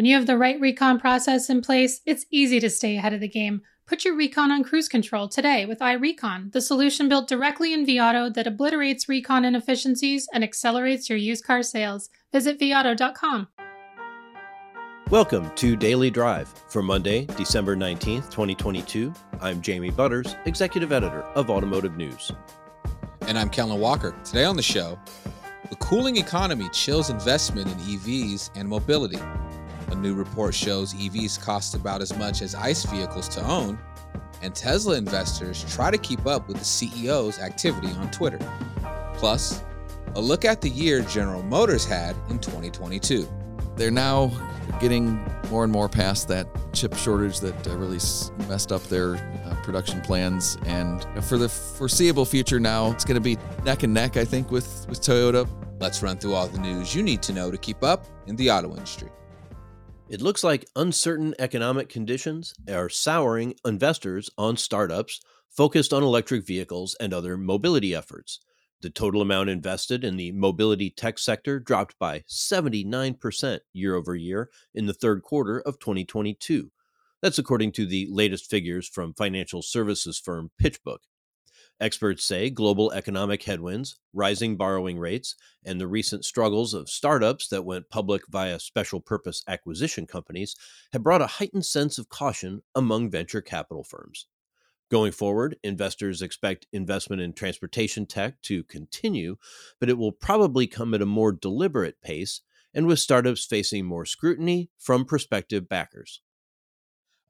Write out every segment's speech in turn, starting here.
When you have the right recon process in place, it's easy to stay ahead of the game. Put your recon on cruise control today with iRecon, the solution built directly in vAuto that obliterates recon inefficiencies and accelerates your used car sales. Visit vauto.com. Welcome to Daily Drive for Monday, December 19th, 2022. I'm Jamie Butters, Executive Editor of Automotive News. And I'm Kellen Walker. Today on the show, the cooling economy chills investment in EVs and mobility. A new report shows EVs cost about as much as ICE vehicles to own, and Tesla investors try to keep up with the CEO's activity on Twitter. Plus, a look at the year General Motors had in 2022. They're now getting more and more past that chip shortage that uh, really messed up their uh, production plans. And for the foreseeable future now, it's going to be neck and neck, I think, with, with Toyota. Let's run through all the news you need to know to keep up in the auto industry. It looks like uncertain economic conditions are souring investors on startups focused on electric vehicles and other mobility efforts. The total amount invested in the mobility tech sector dropped by 79% year over year in the third quarter of 2022. That's according to the latest figures from financial services firm PitchBook. Experts say global economic headwinds, rising borrowing rates, and the recent struggles of startups that went public via special purpose acquisition companies have brought a heightened sense of caution among venture capital firms. Going forward, investors expect investment in transportation tech to continue, but it will probably come at a more deliberate pace and with startups facing more scrutiny from prospective backers.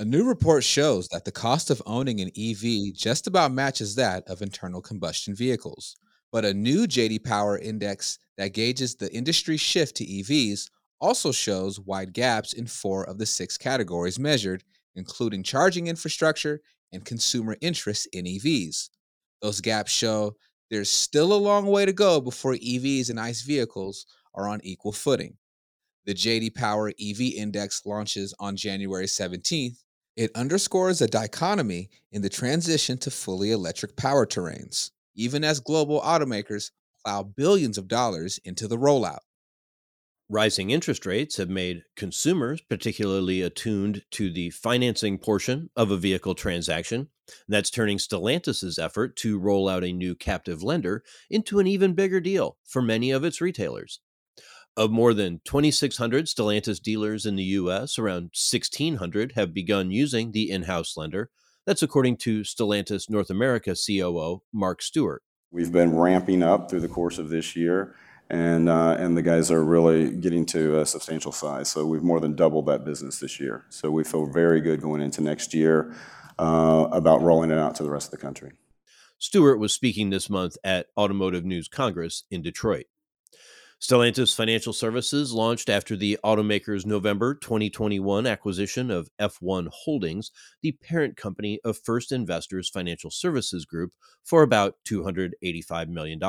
A new report shows that the cost of owning an EV just about matches that of internal combustion vehicles. But a new JD Power index that gauges the industry shift to EVs also shows wide gaps in four of the six categories measured, including charging infrastructure and consumer interest in EVs. Those gaps show there's still a long way to go before EVs and ICE vehicles are on equal footing. The JD Power EV Index launches on January 17th it underscores a dichotomy in the transition to fully electric powertrains, even as global automakers plow billions of dollars into the rollout. Rising interest rates have made consumers particularly attuned to the financing portion of a vehicle transaction. That's turning Stellantis' effort to roll out a new captive lender into an even bigger deal for many of its retailers. Of more than 2,600 Stellantis dealers in the U.S., around 1,600 have begun using the in house lender. That's according to Stellantis North America COO Mark Stewart. We've been ramping up through the course of this year, and, uh, and the guys are really getting to a substantial size. So we've more than doubled that business this year. So we feel very good going into next year uh, about rolling it out to the rest of the country. Stewart was speaking this month at Automotive News Congress in Detroit. Stellantis Financial Services launched after the automaker's November 2021 acquisition of F1 Holdings, the parent company of First Investors Financial Services Group, for about $285 million.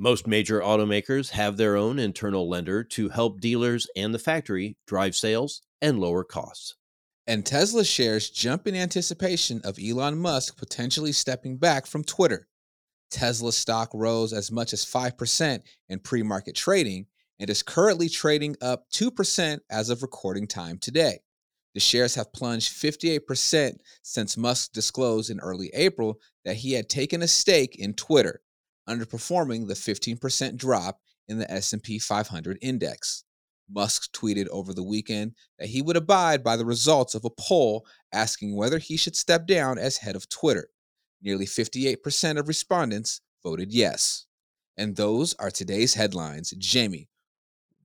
Most major automakers have their own internal lender to help dealers and the factory drive sales and lower costs. And Tesla shares jump in anticipation of Elon Musk potentially stepping back from Twitter. Tesla stock rose as much as 5% in pre market trading and is currently trading up 2% as of recording time today. The shares have plunged 58% since Musk disclosed in early April that he had taken a stake in Twitter, underperforming the 15% drop in the S&P 500 index. Musk tweeted over the weekend that he would abide by the results of a poll asking whether he should step down as head of Twitter. Nearly 58% of respondents voted yes. And those are today's headlines. Jamie,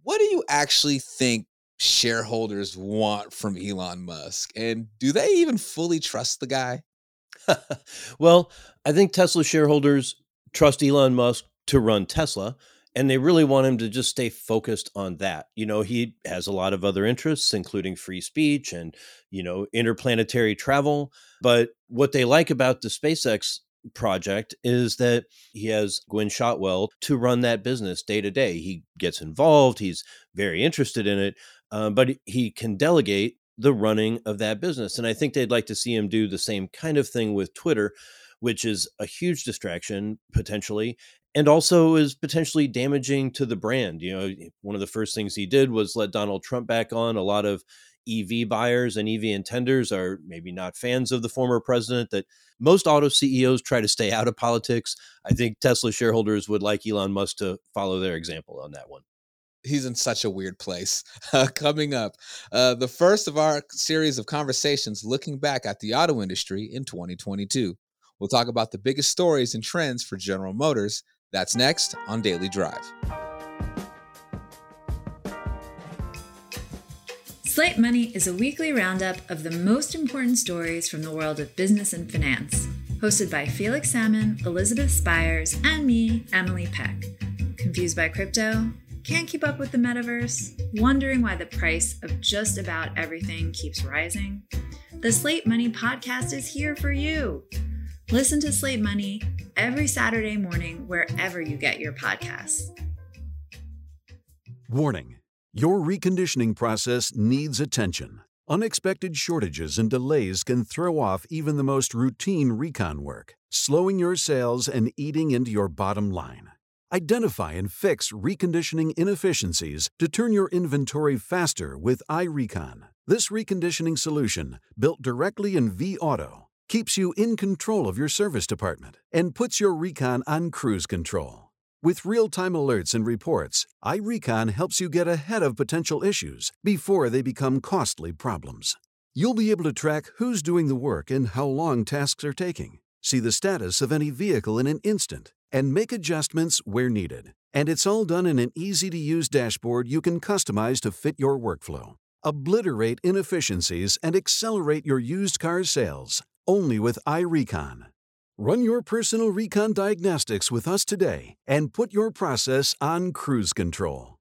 what do you actually think shareholders want from Elon Musk? And do they even fully trust the guy? well, I think Tesla shareholders trust Elon Musk to run Tesla and they really want him to just stay focused on that. You know, he has a lot of other interests, including free speech and, you know, interplanetary travel. But what they like about the SpaceX project is that he has Gwynne Shotwell to run that business day to day. He gets involved, he's very interested in it, uh, but he can delegate the running of that business. And I think they'd like to see him do the same kind of thing with Twitter, which is a huge distraction potentially and also is potentially damaging to the brand. You know, one of the first things he did was let Donald Trump back on. A lot of EV buyers and EV intenders are maybe not fans of the former president. That most auto CEOs try to stay out of politics. I think Tesla shareholders would like Elon Musk to follow their example on that one. He's in such a weird place. Uh, coming up, uh, the first of our series of conversations looking back at the auto industry in 2022. We'll talk about the biggest stories and trends for General Motors. That's next on Daily Drive. Slate Money is a weekly roundup of the most important stories from the world of business and finance, hosted by Felix Salmon, Elizabeth Spiers, and me, Emily Peck. Confused by crypto? Can't keep up with the metaverse? Wondering why the price of just about everything keeps rising? The Slate Money podcast is here for you. Listen to Slate Money every Saturday morning wherever you get your podcasts. Warning Your reconditioning process needs attention. Unexpected shortages and delays can throw off even the most routine recon work, slowing your sales and eating into your bottom line. Identify and fix reconditioning inefficiencies to turn your inventory faster with iRecon. This reconditioning solution, built directly in vAuto, keeps you in control of your service department and puts your recon on cruise control. With real time alerts and reports, iRecon helps you get ahead of potential issues before they become costly problems. You'll be able to track who's doing the work and how long tasks are taking, see the status of any vehicle in an instant, and make adjustments where needed. And it's all done in an easy to use dashboard you can customize to fit your workflow. Obliterate inefficiencies and accelerate your used car sales only with iRecon. Run your personal recon diagnostics with us today and put your process on cruise control.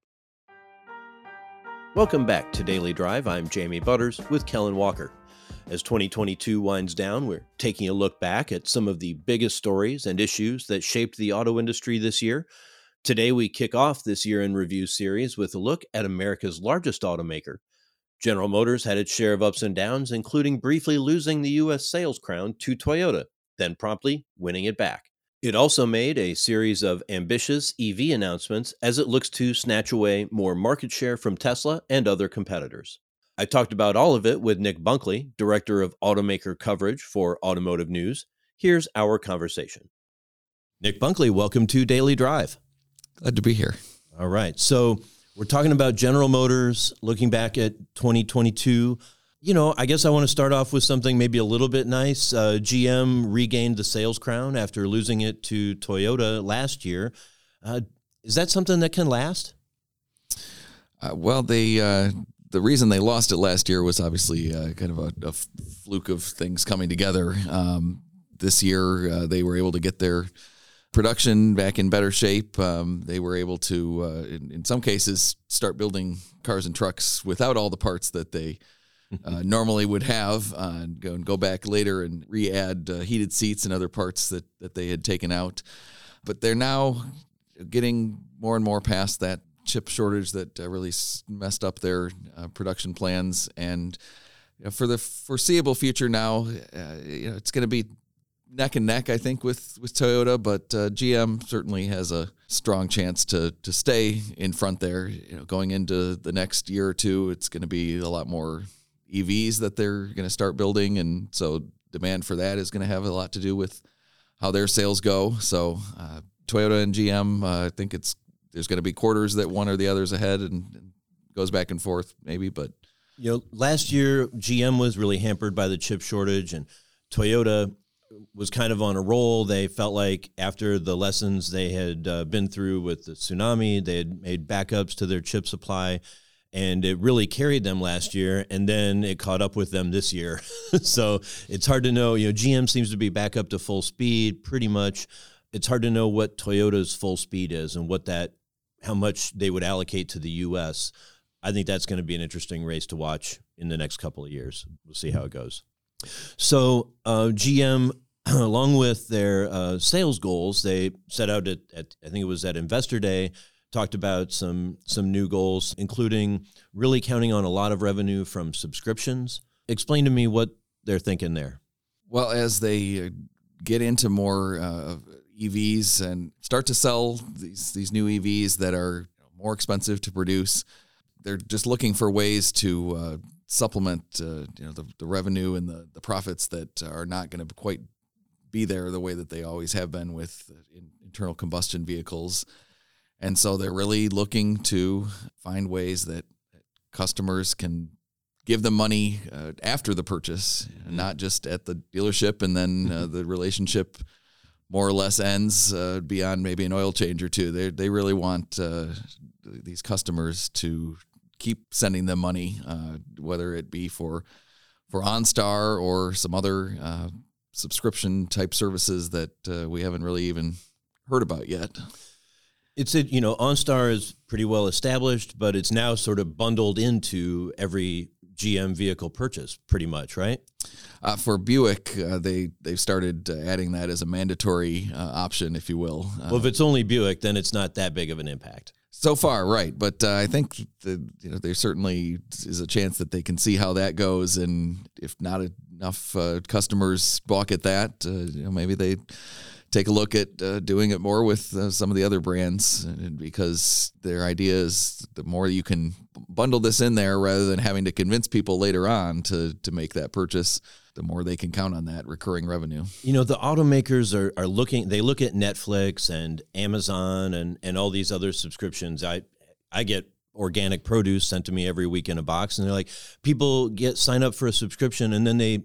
Welcome back to Daily Drive. I'm Jamie Butters with Kellen Walker. As 2022 winds down, we're taking a look back at some of the biggest stories and issues that shaped the auto industry this year. Today, we kick off this year in review series with a look at America's largest automaker. General Motors had its share of ups and downs, including briefly losing the U.S. sales crown to Toyota then promptly winning it back. It also made a series of ambitious EV announcements as it looks to snatch away more market share from Tesla and other competitors. I talked about all of it with Nick Bunkley, Director of Automaker Coverage for Automotive News. Here's our conversation. Nick Bunkley, welcome to Daily Drive. Glad to be here. All right. So, we're talking about General Motors, looking back at 2022 you know, I guess I want to start off with something maybe a little bit nice. Uh, GM regained the sales crown after losing it to Toyota last year. Uh, is that something that can last? Uh, well, they uh, the reason they lost it last year was obviously uh, kind of a, a, fluke of things coming together. Um, this year, uh, they were able to get their production back in better shape. Um, they were able to, in, in some cases, start building cars and trucks without all the parts that they uh, normally would have, uh, and go and go back later and re-add uh, heated seats and other parts that that they had taken out. But they're now getting more and more past that chip shortage that uh, really messed up their uh, production plans, and you know, for the foreseeable future now, uh, you know, it's going to be neck and neck, I think, with with Toyota. But GM certainly has a strong chance to to stay in front there. You know, going into the next year or two, it's going to be a lot more EVs that they're going to start building, and so demand for that is going to have a lot to do with how their sales go. So uh, Toyota and GM, uh, I think it's there's going to be quarters that one or the other's ahead, and, and goes back and forth maybe, but. You know, last year GM was really hampered by the chip shortage, and Toyota was kind of on a roll. They felt like after the lessons they had uh, been through with the tsunami, they had made backups to their chip supply and it really carried them last year and then it caught up with them this year. So it's hard to know you know gm seems to be back up to full speed pretty much. It's hard to know what toyota's full speed is and what that how much they would allocate to the us i think that's going to be an interesting race to watch in the next couple of years. We'll see how it goes so uh, gm along with their uh, sales goals they set out at, at i think it was at investor day talked about some some new goals, including really counting on a lot of revenue from subscriptions. Explain to me what they're thinking there. Well, as they uh, get into more uh, EVs and start to sell these these new EVs that are more expensive to produce. They're just looking for ways to uh, supplement uh, you know the, the revenue and the, the profits that are not going to quite be there the way that they always have been with internal combustion vehicles. And so they're really looking to find ways that customers can give them money uh, after the purchase, mm-hmm. not just at the dealership, and then uh, the relationship more or less ends uh, beyond maybe an oil change or two. They they really want uh, these customers to keep sending them money, uh, whether it be for for OnStar or some other uh, subscription type services that we haven't really even heard about yet. It's it, you know, OnStar is pretty well established, but it's now sort of bundled into every GM vehicle purchase, pretty much, right? Uh, for Buick, uh, they they've started uh, adding that as a mandatory uh, option, if you will. well, if it's only Buick, then it's not that big of an impact. So far, right? But uh, I think the, you know there certainly is a chance that they can see how that goes, and if not enough uh, customers balk at that, you know, maybe they take a look at uh, doing it more with uh, some of the other brands because their idea is the more you can bundle this in there rather than having to convince people later on to to make that purchase the more they can count on that recurring revenue you know the automakers are, are looking they look at netflix and amazon and and all these other subscriptions i i get organic produce sent to me every week in a box and they're like people get sign up for a subscription and then they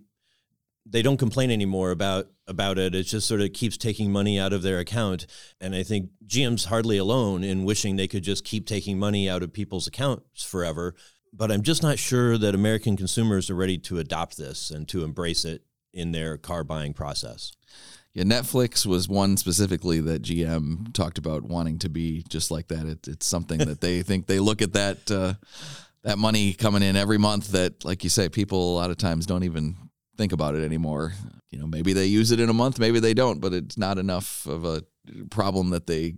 they don't complain anymore about about it. It just sort of keeps taking money out of their account. And I think GM's hardly alone in wishing they could just keep taking money out of people's accounts forever. But I'm just not sure that American consumers are ready to adopt this and to embrace it in their car buying process. Yeah, Netflix was one specifically that GM talked about wanting to be just like that. It, it's something that they think they look at that uh, that money coming in every month. That, like you say, people a lot of times don't even think about it anymore. You know, maybe they use it in a month, maybe they don't, but it's not enough of a problem that they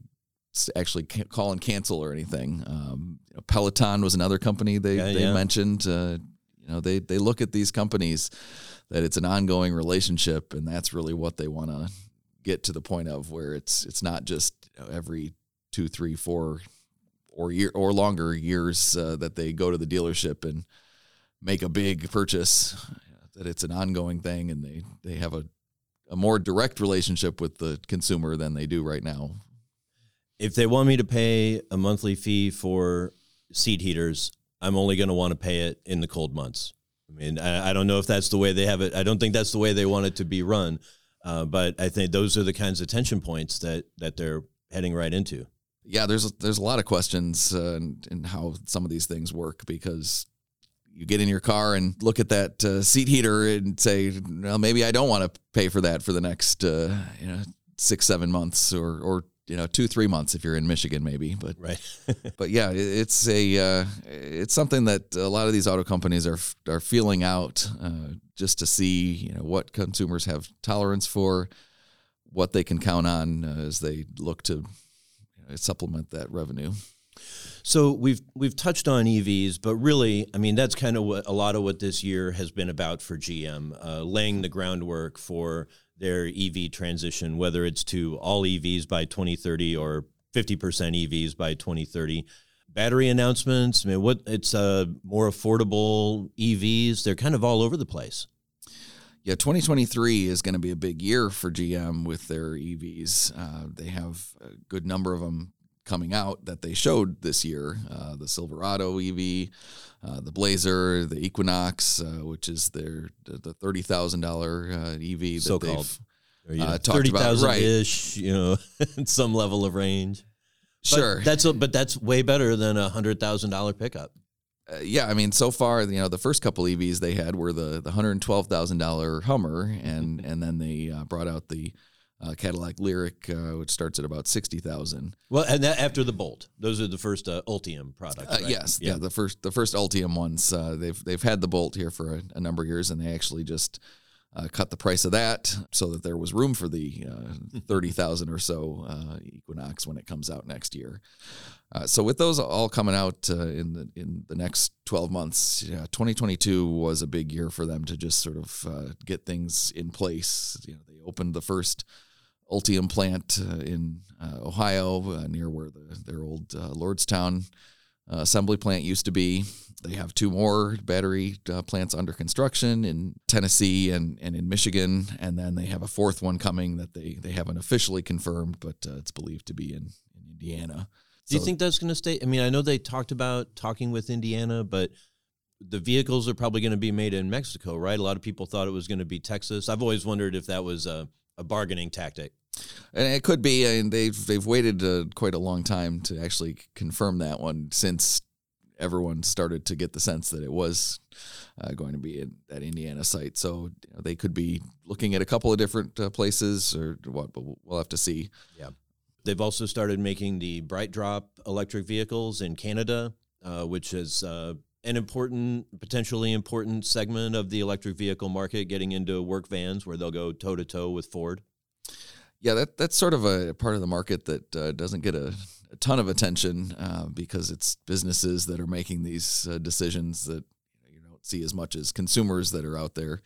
actually call and cancel or anything. Um, you know, Peloton was another company they, yeah, they yeah. mentioned. Uh, you know, they they look at these companies that it's an ongoing relationship, and that's really what they want to get to the point of where it's it's not just you know, every two, three, four, or year or longer years uh, that they go to the dealership and make a big purchase that it's an ongoing thing and they, they have a, a more direct relationship with the consumer than they do right now. If they want me to pay a monthly fee for seat heaters, I'm only going to want to pay it in the cold months. I mean, I, I, don't know if that's the way they have it. I don't think that's the way they want it to be run. Uh, but I think those are the kinds of tension points that that they're heading right into. Yeah, there's there's a lot of questions uh, in, how some of these things work because you get in your car and look at that uh, seat heater and say, well, maybe I don't want to pay for that for the next, uh, you know, six, seven months or, or, you know, two, three months if you're in Michigan, maybe. But, right. but yeah, it's a, uh, it's something that a lot of these auto companies are, are feeling out uh, just to see, you know, what consumers have tolerance for, what they can count on uh, as they look to you know, supplement that revenue. So we've we've touched on EVs, but really, I mean, that's kind of what a lot of what this year has been about for GM, uh, laying the groundwork for their EV transition, whether it's to all EVs by 2030 or 50% EVs by 2030. Battery announcements. I mean, what it's uh, more affordable EVs. They're kind of all over the place. Yeah, 2023 is going to be a big year for GM with their EVs. Uh, they have a good number of them coming out that they showed this year uh, the Silverado EV, uh, the Blazer, the Equinox, uh, which is their the thirty thousand dollar uh, EV so called. You know, thirty thousand ish, you know, some level of range. Sure, that's a, but that's way better than a hundred thousand dollar pickup. Uh, yeah, I mean, so far, you know, the first couple EVs they had were the the hundred twelve thousand dollar Hummer, and and then they uh, brought out the uh, Cadillac Lyriq, uh, which starts at about sixty thousand. Well, and that after the Bolt, those are the first uh, Ultium products. Uh, right? yes, yeah. yeah. the first the first Ultium ones. Uh, they've they've had the Bolt here for a, a number of years, and they actually just uh, cut the price of that so that there was room for the thirty thousand or so Equinox when it comes out next year. so with those all coming out in the in the next twelve months, yeah, twenty twenty two was a big year for them to just sort of get things in place. You know, they opened the first Ultium plant uh, in uh, Ohio, uh, near where the, their old uh, Lordstown uh, assembly plant used to be. They have two more battery uh, plants under construction in Tennessee and, and in Michigan, and then they have a fourth one coming that they, they haven't officially confirmed, but it's believed to be in, in Indiana. Do you think that's going to stay? I mean, I know they talked about talking with Indiana, but the vehicles are probably going to be made in Mexico, right? A lot of people thought it was going to be Texas. I've always wondered if that was a, a bargaining tactic. And it could be, and they've they've waited uh, quite a long time to actually confirm that one since everyone started to get the sense that it was uh, going to be in that Indiana site. So you know, they could be looking at a couple of different uh, places or what, but we'll have to see. Yeah. They've also started making the BrightDrop electric vehicles in Canada, uh, which is uh, an important, potentially important segment of the electric vehicle market, getting into work vans where they'll go toe to toe with Ford. Yeah, that that's sort of a part of the market that uh, doesn't get a, a, ton of attention uh, because it's businesses that are making these uh, decisions that you don't see as much as consumers that are out there.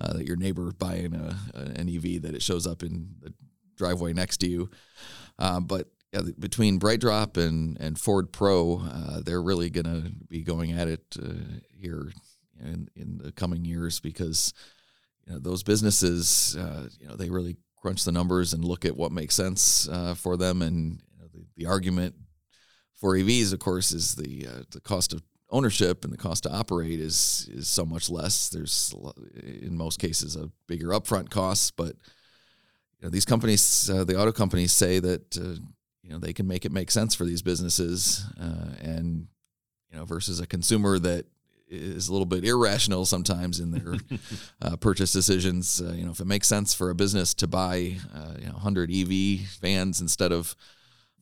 Uh, that your neighbor buying a, an EV that it shows up in the driveway next to you. Uh, but yeah, between BrightDrop and and Ford Pro, uh, they're really going to be going at it uh, here in in the coming years because you know those businesses, uh, you know, they really crunch the numbers and look at what makes sense uh, for them. And you know, the, the argument for EVs, of course, is the uh, the cost of ownership and the cost to operate is is so much less. There's in most cases a bigger upfront cost, but you know, these companies, uh, the auto companies, say that uh, you know they can make it make sense for these businesses, uh, and you know versus a consumer that is a little bit irrational sometimes in their uh, purchase decisions. Uh, you know, if it makes sense for a business to buy uh, you know 100 EV vans instead of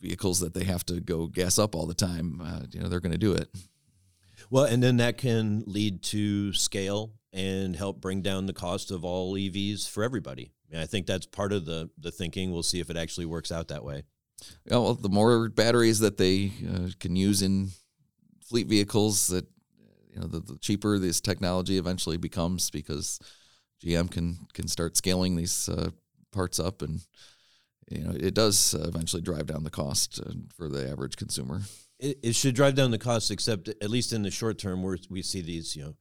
vehicles that they have to go gas up all the time, you know, they're going to do it. Well, and then that can lead to scale and help bring down the cost of all EVs for everybody. I think that's part of the the thinking. We'll see if it actually works out that way. Yeah, well, the more batteries that they uh, can use in fleet vehicles, that you know, the, the, cheaper this technology eventually becomes because GM can can start scaling these uh, parts up, and you know, it does eventually drive down the cost uh, for the average consumer. It, it should drive down the cost, except at least in the short term, where we see these, you know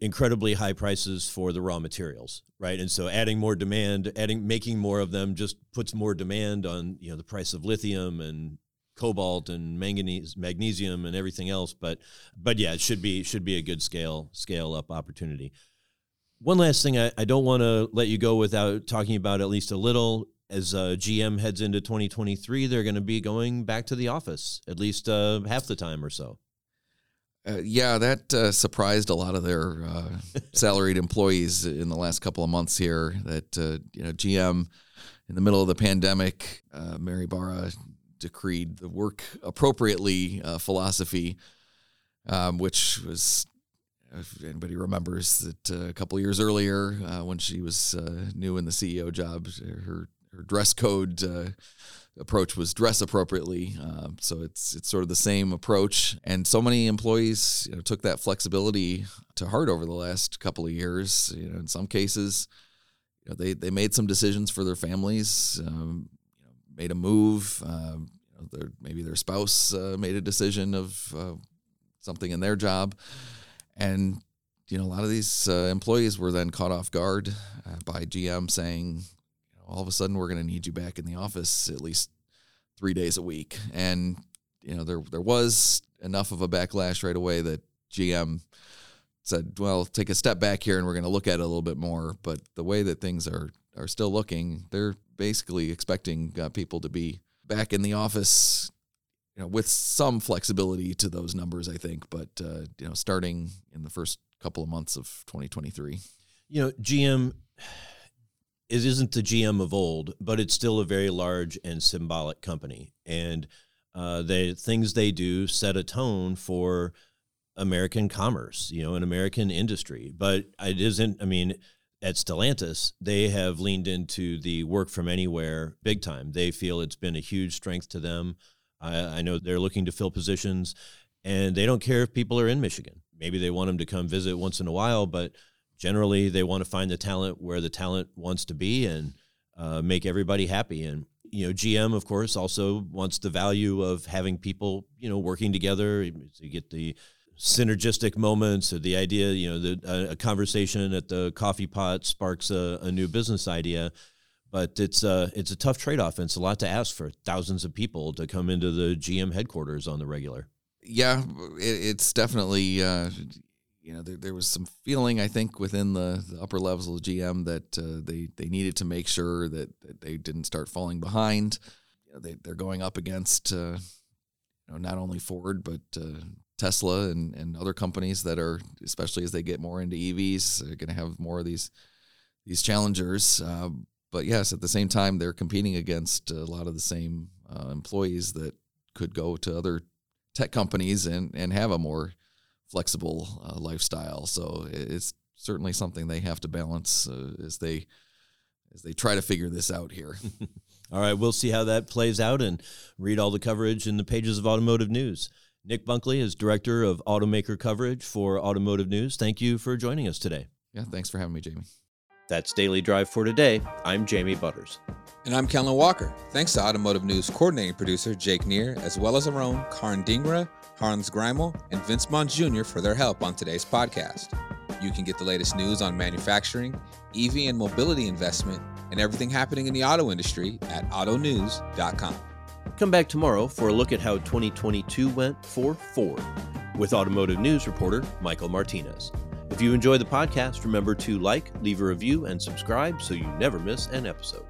incredibly high prices for the raw materials, right? And so adding more demand, adding making more of them just puts more demand on you know the price of lithium and cobalt and manganese, magnesium and everything else. But but yeah, it should be should be a good scale scale up opportunity. One last thing, I, I don't want to let you go without talking about at least a little. As uh, GM heads into 2023, they're going to be going back to the office at least uh, half the time or so. Uh, yeah, that uh, surprised a lot of their uh, salaried employees in the last couple of months here. That uh, you know, GM in the middle of the pandemic, uh, Mary Barra decreed the work appropriately uh, philosophy, um, which was, if anybody remembers, that a couple years earlier when she was new in the CEO job, her her dress code approach was dress appropriately. Um, so it's it's sort of the same approach, and so many employees you know, took that flexibility to heart over the last couple of years. You know, in some cases, you know, they they made some decisions for their families. Um, made a move. You know, their, maybe their spouse uh, made a decision of uh, something in their job, and you know, a lot of these uh, employees were then caught off guard uh, by GM saying, all of a sudden we're going to need you back in the office at least three days a week. And you know there there was enough of a backlash right away that GM said, "Well, take a step back here, and we're going to look at it a little bit more." But the way that things are are still looking, they're basically expecting uh, people to be back in the office, you know, with some flexibility to those numbers, I think. But uh, you know, starting in the first couple of months of 2023, you know, GM it isn't the GM of old, but it's still a very large and symbolic company. And uh, the things they do set a tone for American commerce, you know, an American industry. But it isn't, I mean, at Stellantis, they have leaned into the work from anywhere big time. They feel it's been a huge strength to them. I, I know they're looking to fill positions and they don't care if people are in Michigan. Maybe they want them to come visit once in a while, but generally they want to find the talent where the talent wants to be and uh, make everybody happy. And you know, GM of course also wants the value of having people you know working together to get the synergistic moments or the idea you know the, a, a conversation at the coffee pot sparks a, a new business idea but it's a it's a tough trade-off and it's a lot to ask for thousands of people to come into the GM headquarters on the regular. Yeah, it, it's definitely uh, you know there, there was some feeling I think within the, the upper levels of GM that uh, they they needed to make sure that, that they didn't start falling behind. You know, they they're going up against uh, know not only Ford but uh, Tesla and, and other companies that are especially as they get more into EVs are going to have more of these these challengers. Uh, but yes, at the same time, they're competing against a lot of the same uh, employees that could go to other tech companies and, and have a more flexible uh, lifestyle. So it's certainly something they have to balance uh, as they as they try to figure this out here. all right, we'll see how that plays out and read all the coverage in the pages of Automotive News. Nick Bunkley is director of automaker coverage for Automotive News. Thank you for joining us today. Yeah, thanks for having me, Jamie. That's Daily Drive for today. I'm Jamie Butters. And I'm Kellen Walker. Thanks to Automotive News coordinating producer Jake Neher, as well as our own Karn Dhingra, Hans Greimel, and Vince Bond Jr. for their help on today's podcast. You can get the latest news on manufacturing, EV and mobility investment, and everything happening in the auto industry at autonews.com. Come back tomorrow for a look at how 2022 went for Ford with Automotive News reporter Michael Martinez. If you enjoy the podcast, remember to like, leave a review, and subscribe so you never miss an episode.